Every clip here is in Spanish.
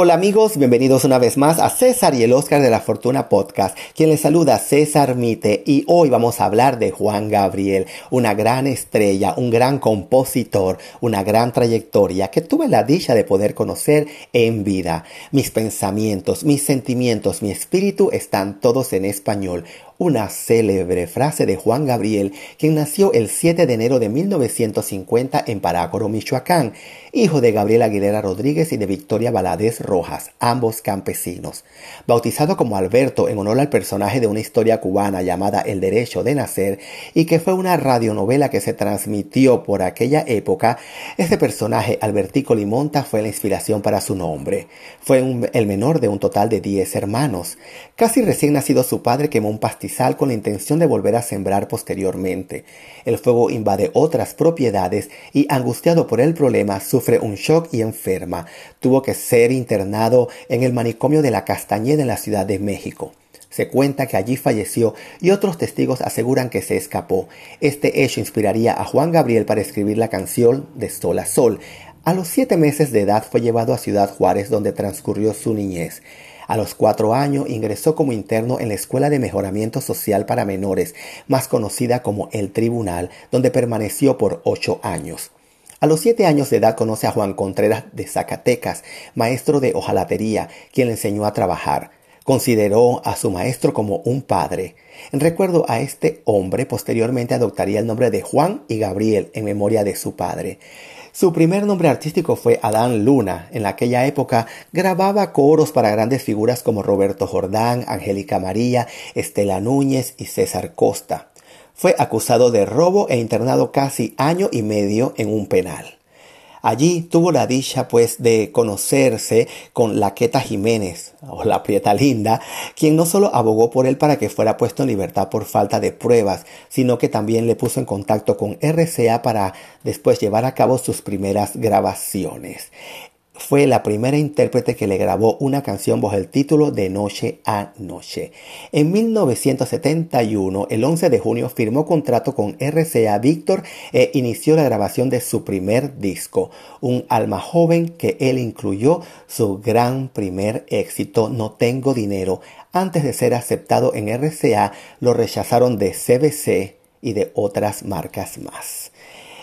Hola amigos, bienvenidos una vez más a César y el Oscar de la Fortuna Podcast. Quien les saluda César Mite y hoy vamos a hablar de Juan Gabriel, una gran estrella, un gran compositor, una gran trayectoria que tuve la dicha de poder conocer en vida. Mis pensamientos, mis sentimientos, mi espíritu están todos en español una célebre frase de Juan Gabriel, quien nació el 7 de enero de 1950 en Parácoro, Michoacán, hijo de Gabriel Aguilera Rodríguez y de Victoria Valadez Rojas, ambos campesinos. Bautizado como Alberto en honor al personaje de una historia cubana llamada El Derecho de Nacer y que fue una radionovela que se transmitió por aquella época, este personaje, Albertico Limonta, fue la inspiración para su nombre. Fue el menor de un total de 10 hermanos. Casi recién nacido su padre quemó un pastizal con la intención de volver a sembrar posteriormente. El fuego invade otras propiedades y, angustiado por el problema, sufre un shock y enferma. Tuvo que ser internado en el manicomio de la Castañeda en la Ciudad de México. Se cuenta que allí falleció y otros testigos aseguran que se escapó. Este hecho inspiraría a Juan Gabriel para escribir la canción de Sol a Sol. A los siete meses de edad fue llevado a Ciudad Juárez donde transcurrió su niñez. A los cuatro años ingresó como interno en la Escuela de Mejoramiento Social para Menores, más conocida como El Tribunal, donde permaneció por ocho años. A los siete años de edad conoce a Juan Contreras de Zacatecas, maestro de hojalatería, quien le enseñó a trabajar. Consideró a su maestro como un padre. En recuerdo a este hombre, posteriormente adoptaría el nombre de Juan y Gabriel en memoria de su padre. Su primer nombre artístico fue Adán Luna. En aquella época grababa coros para grandes figuras como Roberto Jordán, Angélica María, Estela Núñez y César Costa. Fue acusado de robo e internado casi año y medio en un penal. Allí tuvo la dicha pues de conocerse con Laqueta Jiménez, o la Prieta Linda, quien no solo abogó por él para que fuera puesto en libertad por falta de pruebas, sino que también le puso en contacto con RCA para después llevar a cabo sus primeras grabaciones fue la primera intérprete que le grabó una canción bajo el título de Noche a Noche. En 1971, el 11 de junio, firmó contrato con RCA Víctor e inició la grabación de su primer disco, Un alma joven que él incluyó su gran primer éxito No tengo dinero. Antes de ser aceptado en RCA, lo rechazaron de CBC y de otras marcas más.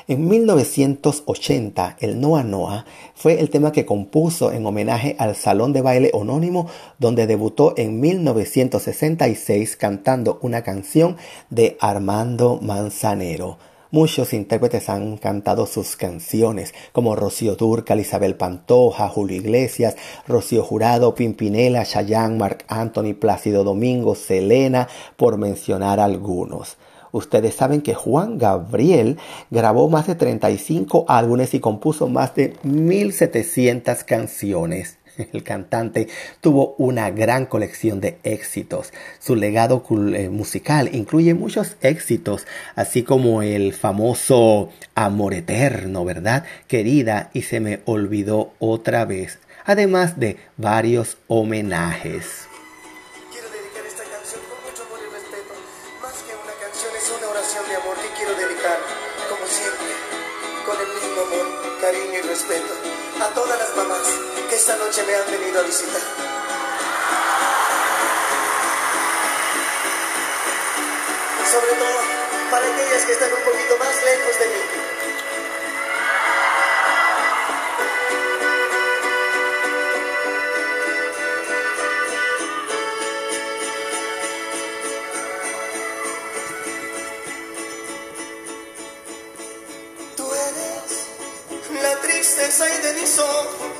En 1980, el Noa Noa fue el tema que compuso en homenaje al Salón de Baile Anónimo, donde debutó en 1966 cantando una canción de Armando Manzanero. Muchos intérpretes han cantado sus canciones, como Rocío Durcal, Isabel Pantoja, Julio Iglesias, Rocío Jurado, Pimpinela, Chayanne, Marc Anthony, Plácido Domingo, Selena, por mencionar algunos. Ustedes saben que Juan Gabriel grabó más de 35 álbumes y compuso más de 1700 canciones. El cantante tuvo una gran colección de éxitos. Su legado eh, musical incluye muchos éxitos, así como el famoso Amor Eterno, ¿verdad? Querida, y se me olvidó otra vez, además de varios homenajes. A todas las mamás que esta noche me han venido a visitar. Y sobre todo para aquellas que están un poquito más lejos de mí. Tristeza y de mis ojos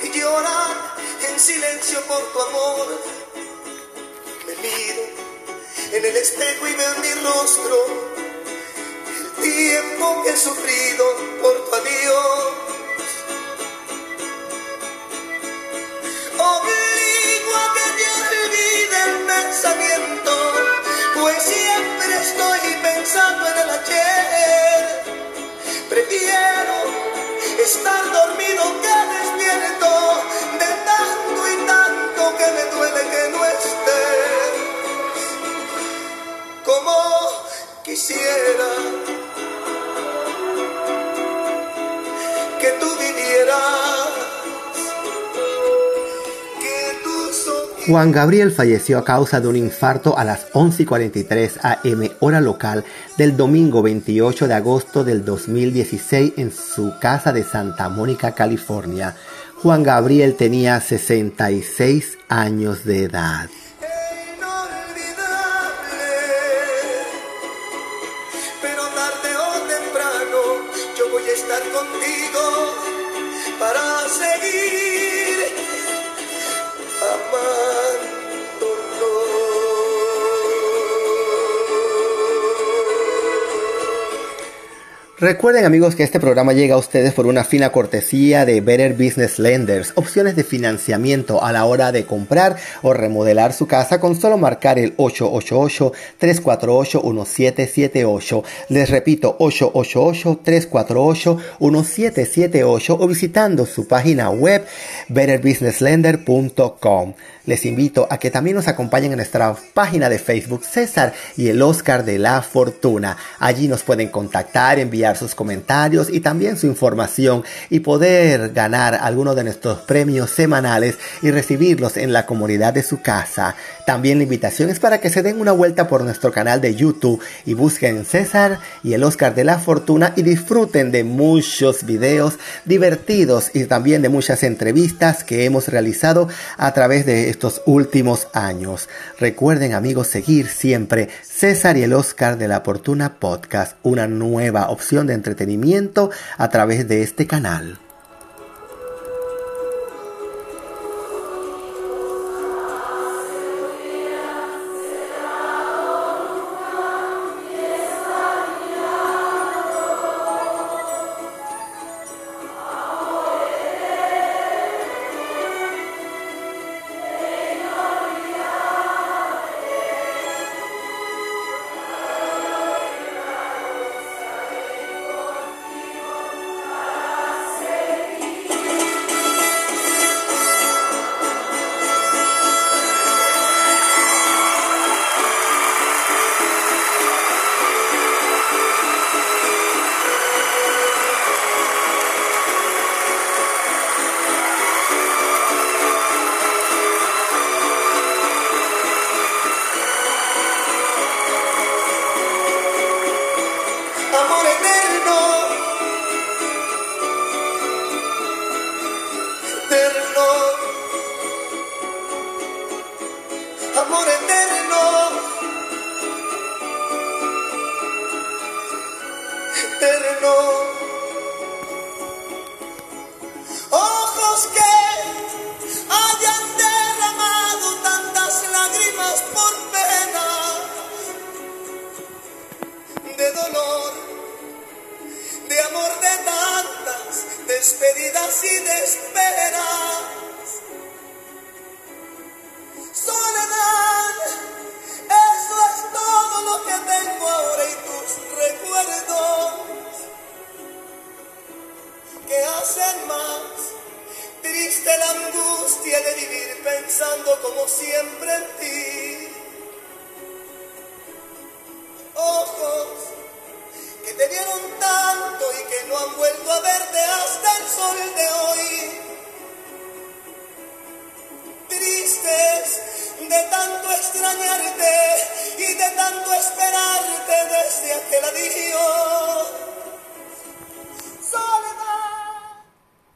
que lloran en silencio por tu amor. Me miro en el espejo y veo mi rostro el tiempo que he sufrido por tu adiós. Obligo a que te olvide el pensamiento, pues siempre estoy pensando en el ayer. Prefiero estar dormido Juan Gabriel falleció a causa de un infarto a las 11:43 am hora local del domingo 28 de agosto del 2016 en su casa de Santa Mónica, California. Juan Gabriel tenía 66 años de edad. Recuerden amigos que este programa llega a ustedes por una fina cortesía de Better Business Lenders, opciones de financiamiento a la hora de comprar o remodelar su casa con solo marcar el 888-348-1778. Les repito, 888-348-1778 o visitando su página web betterbusinesslender.com. Les invito a que también nos acompañen en nuestra página de Facebook César y el Oscar de la Fortuna. Allí nos pueden contactar, enviar sus comentarios y también su información y poder ganar algunos de nuestros premios semanales y recibirlos en la comunidad de su casa. También la invitación es para que se den una vuelta por nuestro canal de YouTube y busquen César y el Oscar de la Fortuna y disfruten de muchos videos divertidos y también de muchas entrevistas que hemos realizado a través de estos últimos años. Recuerden amigos seguir siempre César y el Oscar de la Fortuna Podcast, una nueva opción de entretenimiento a través de este canal. Eterno. Ojos que hayan derramado tantas lágrimas por pena de dolor, de amor de tantas despedidas y de esperas. Más triste la angustia de vivir pensando como siempre en ti. ojos que te dieron tanto y que no han vuelto a verte